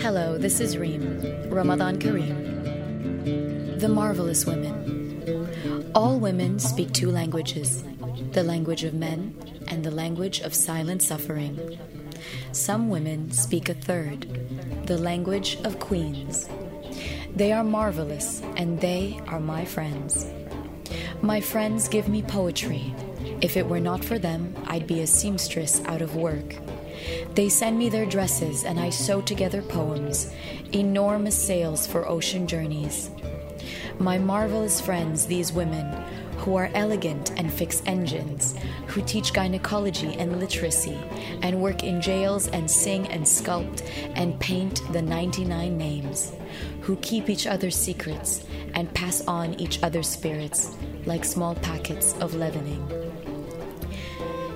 Hello, this is Reem. Ramadan Kareem. The Marvelous Women. All women speak two languages the language of men and the language of silent suffering. Some women speak a third, the language of queens. They are marvelous, and they are my friends. My friends give me poetry. If it were not for them, I'd be a seamstress out of work. They send me their dresses, and I sew together poems, enormous sails for ocean journeys. My marvelous friends, these women, who are elegant and fix engines, who teach gynecology and literacy, and work in jails and sing and sculpt and paint the 99 names, who keep each other's secrets and pass on each other's spirits like small packets of leavening.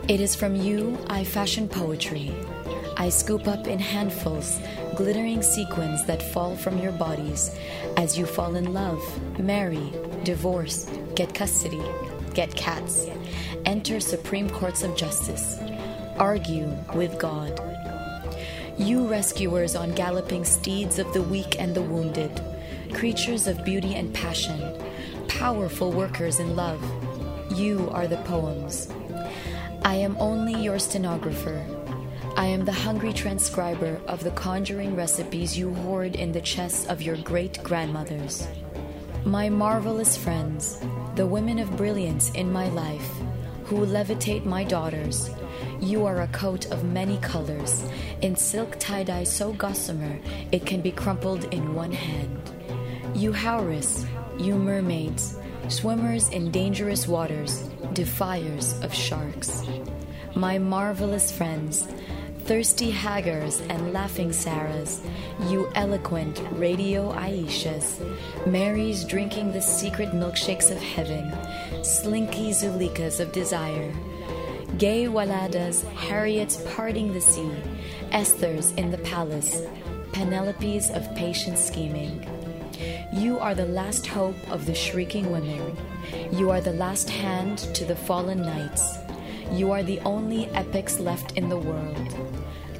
It is from you I fashion poetry. I scoop up in handfuls glittering sequins that fall from your bodies as you fall in love, marry, divorce, get custody, get cats, enter supreme courts of justice, argue with God. You rescuers on galloping steeds of the weak and the wounded, creatures of beauty and passion, powerful workers in love, you are the poems. I am only your stenographer. I am the hungry transcriber of the conjuring recipes you hoard in the chests of your great grandmothers. My marvelous friends, the women of brilliance in my life, who levitate my daughters, you are a coat of many colors, in silk tie dye so gossamer it can be crumpled in one hand. You houris, you mermaids, swimmers in dangerous waters, defiers of sharks. My marvelous friends, thirsty Hagars and laughing Sarahs, you eloquent radio Aishas, Marys drinking the secret milkshakes of heaven, slinky Zulikas of desire, gay Waladas, Harriets parting the sea, Esthers in the palace, Penelopes of patient scheming. You are the last hope of the shrieking women. You are the last hand to the fallen knights. You are the only epics left in the world.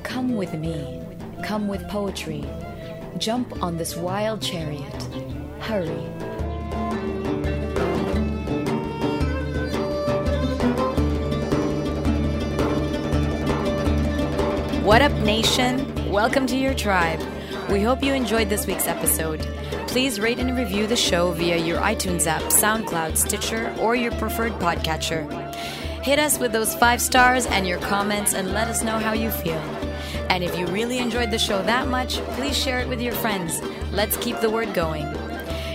Come with me. Come with poetry. Jump on this wild chariot. Hurry. What up, nation? Welcome to your tribe. We hope you enjoyed this week's episode. Please rate and review the show via your iTunes app, SoundCloud, Stitcher, or your preferred podcatcher. Hit us with those five stars and your comments and let us know how you feel. And if you really enjoyed the show that much, please share it with your friends. Let's keep the word going.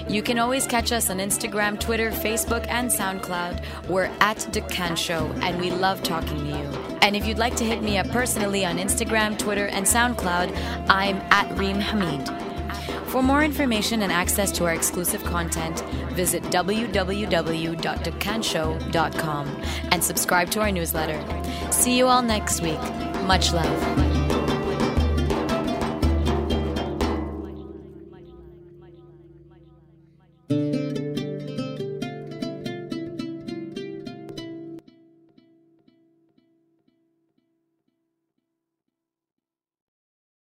You can always catch us on Instagram, Twitter, Facebook, and SoundCloud. We're at Dukkan Show, and we love talking to you. And if you'd like to hit me up personally on Instagram, Twitter, and SoundCloud, I'm at Reem Hamid. For more information and access to our exclusive content, visit www.dukkanshow.com and subscribe to our newsletter. See you all next week. Much love.